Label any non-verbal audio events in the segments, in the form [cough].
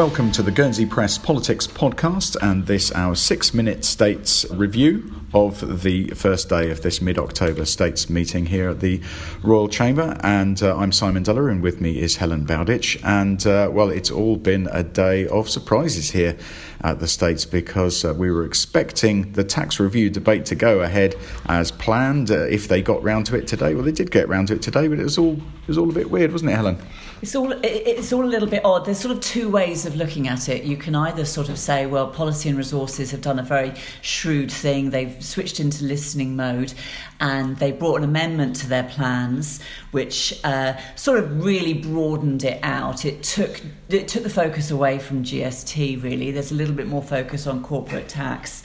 Welcome to the Guernsey Press Politics Podcast and this, our six minute States review of the first day of this mid October States meeting here at the Royal Chamber. And uh, I'm Simon Duller, and with me is Helen Bowditch. And uh, well, it's all been a day of surprises here at the States because uh, we were expecting the tax review debate to go ahead as planned. Uh, if they got round to it today, well, they did get round to it today, but it was all it was all a bit weird, wasn't it, Helen? It's all it's all a little bit odd. There's sort of two ways of looking at it. You can either sort of say, well, policy and resources have done a very shrewd thing. They've switched into listening mode, and they brought an amendment to their plans, which uh, sort of really broadened it out. It took it took the focus away from GST. Really, there's a little bit more focus on corporate tax.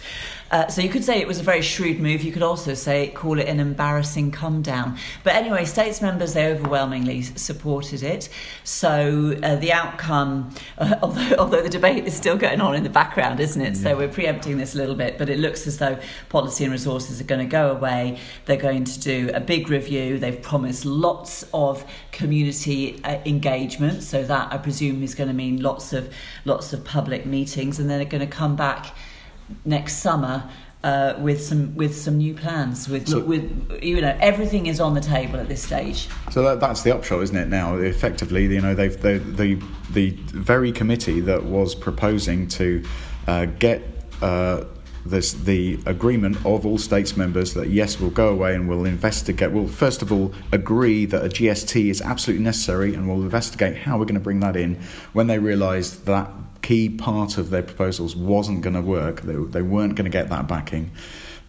Uh, so you could say it was a very shrewd move. You could also say call it an embarrassing come down. But anyway, states members they overwhelmingly supported it. So uh, the outcome, uh, [laughs] although although the debate is still going on in the background, isn't it? Yeah. So we're preempting this a little bit, but it looks as though policy and resources are going to go away. They're going to do a big review. They've promised lots of community uh, engagement. So that I presume is going to mean lots of lots of public meetings, and then they're going to come back next summer uh, with some with some new plans. With so, with you know everything is on the table at this stage. So that, that's the upshot, isn't it? Now, effectively, you know, they've they, the the very committee that was proposing to uh, get. Uh, the agreement of all states members that yes, we'll go away and we'll investigate. We'll first of all agree that a GST is absolutely necessary and we'll investigate how we're going to bring that in. When they realised that key part of their proposals wasn't going to work, they, they weren't going to get that backing,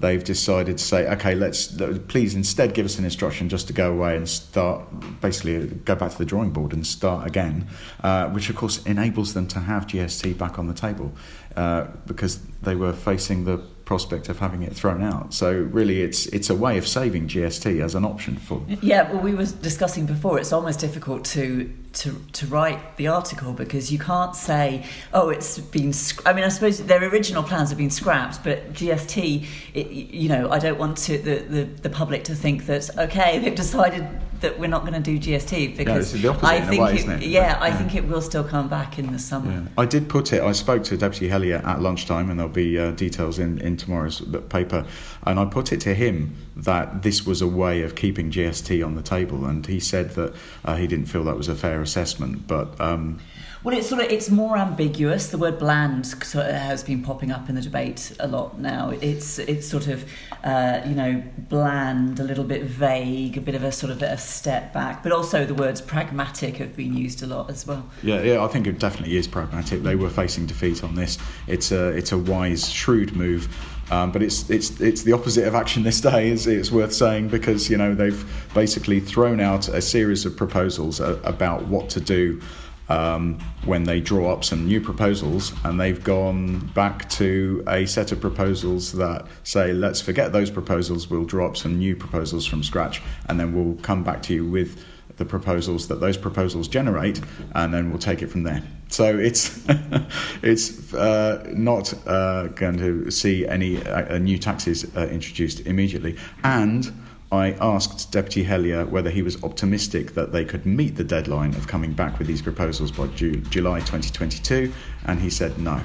they've decided to say, okay, let's please instead give us an instruction just to go away and start, basically go back to the drawing board and start again, uh, which of course enables them to have GST back on the table uh, because they were facing the prospect of having it thrown out. So really, it's it's a way of saving GST as an option for. Yeah, well, we were discussing before. It's almost difficult to to to write the article because you can't say, oh, it's been. I mean, I suppose their original plans have been scrapped, but GST, it, you know, I don't want to the, the the public to think that okay, they've decided that we're not going to do GST because I think way, it, it? Yeah, I think it will still come back in the summer. Yeah. I did put it. I spoke to Deputy Helyar at lunchtime, and there'll be uh, details in in tomorrow's paper. And I put it to him that this was a way of keeping GST on the table, and he said that uh, he didn't feel that was a fair assessment, but. Um, well, it's sort of it's more ambiguous. The word "bland" sort of has been popping up in the debate a lot now. It's it's sort of uh, you know bland, a little bit vague, a bit of a sort of a step back. But also the words "pragmatic" have been used a lot as well. Yeah, yeah, I think it definitely is pragmatic. They were facing defeat on this. It's a it's a wise, shrewd move. Um, but it's it's it's the opposite of action this day. Is it's worth saying because you know they've basically thrown out a series of proposals uh, about what to do um, when they draw up some new proposals and they've gone back to a set of proposals that say, let's forget those proposals, we'll draw up some new proposals from scratch, and then we'll come back to you with the proposals that those proposals generate, and then we'll take it from there. So it's [laughs] it's uh, not uh, going to see any uh, new taxes uh, introduced immediately, and I asked Deputy Helyar whether he was optimistic that they could meet the deadline of coming back with these proposals by Ju- July 2022, and he said no.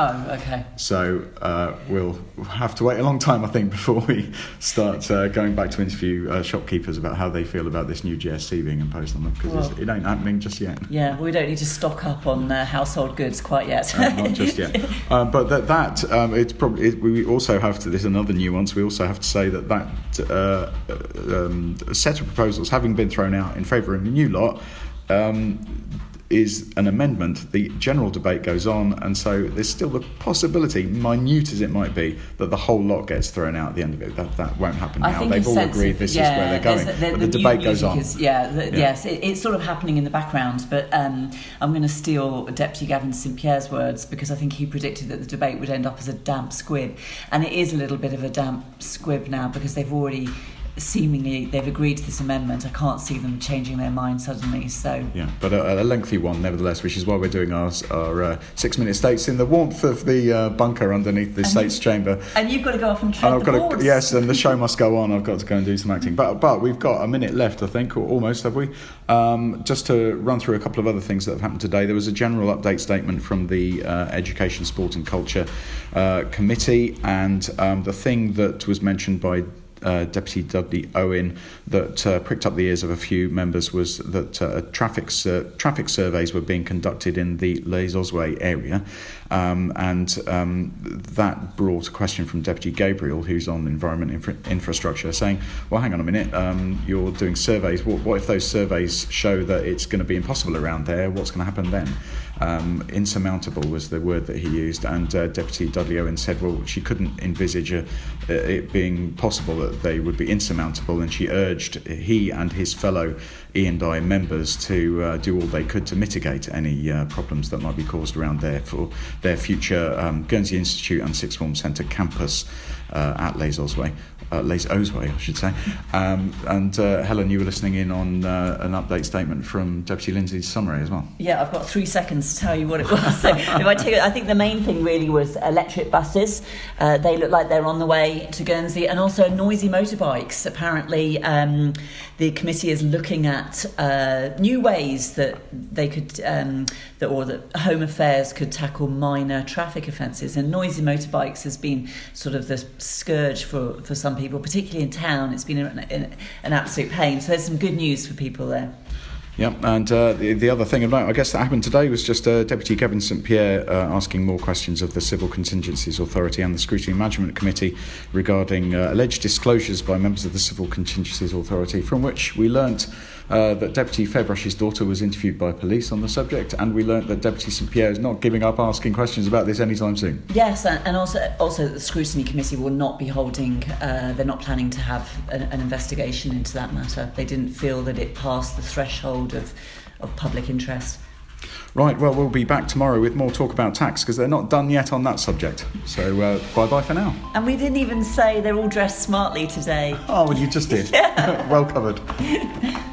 Oh, okay. So uh, we'll have to wait a long time, I think, [laughs] before we start uh, going back to interview uh, shopkeepers about how they feel about this new GST being imposed on them because well, it ain't happening just yet. Yeah, we don't need to stock up on uh, household goods quite yet. Uh, not just yet. [laughs] Uh, but that, that um, it's probably it, we also have to. There's another nuance. We also have to say that that um, set of proposals having been thrown out in favour of a new lot. Um, is an amendment. The general debate goes on, and so there's still the possibility, minute as it might be, that the whole lot gets thrown out at the end of it. That that won't happen now. They've all agreed this yeah, is where they're going, the, but the, the debate goes on. Is, yeah, the, yeah, yes, it, it's sort of happening in the background. But um, I'm going to steal Deputy Gavin St Pierre's words because I think he predicted that the debate would end up as a damp squib, and it is a little bit of a damp squib now because they've already seemingly they've agreed to this amendment. I can't see them changing their mind suddenly. So yeah, but a, a lengthy one nevertheless, which is why we're doing our, our uh, six minute states in the warmth of the uh, bunker underneath the and states chamber. And you've got to go off and tread and I've got to, yes, and the show must go on. I've got to go and do some acting, but but we've got a minute left, I think, or almost have we? Um, just to run through a couple of other things that have happened today. There was a general update statement from the uh, Education, Sport and Culture uh, Committee, and um, the thing that was mentioned by uh, Deputy Dudley Owen that uh, pricked up the ears of a few members was that uh, traffic traffic surveys were being conducted in the Les Ozouets area, um, and um, that brought a question from Deputy Gabriel, who's on environment infra- infrastructure, saying, "Well, hang on a minute, um, you're doing surveys. What, what if those surveys show that it's going to be impossible around there? What's going to happen then?" Um, insurmountable was the word that he used, and uh, Deputy Dudley Owen said, "Well, she couldn't envisage a, it being possible that they would be insurmountable, and she urged he and his fellow E&I members to uh, do all they could to mitigate any uh, problems that might be caused around there for their future um, Guernsey Institute and Sixth Form Centre campus uh, at Les Ozouets uh, Les Ozouets, I should say. Um, and uh, Helen, you were listening in on uh, an update statement from Deputy Lindsay de Sausmarez as well. Yeah, I've got three seconds to tell you what it was. so if I take it, I think the main thing really was electric buses. Uh, they look like they're on the way to Guernsey, and also noisy motorbikes. Apparently, um, the committee is looking at uh, new ways that they could, um, that, or that Home Affairs could tackle minor traffic offences. And noisy motorbikes has been sort of the scourge for, for some people, particularly in town. It's been an, an absolute pain. So there's some good news for people there. Yeah, and uh, the, the, other thing about, I guess, that happened today was just uh, Deputy Kevin St Pierre uh, asking more questions of the Civil Contingencies Authority and the Scrutiny Management Committee regarding uh, alleged disclosures by members of the Civil Contingencies Authority, from which we learnt uh, that Deputy Ferbrache's daughter was interviewed by police on the subject, and we learnt that Deputy St Pierre is not giving up asking questions about this anytime soon. Yes, and also also the scrutiny committee will not be holding. Uh, they're not planning to have an, an investigation into that matter. They didn't feel that it passed the threshold of of public interest. Right, well, we'll be back tomorrow with more talk about tax because they're not done yet on that subject. So, uh, bye bye for now. And we didn't even say they're all dressed smartly today. Oh, well, you just did. [laughs] yeah. [laughs] well covered. [laughs]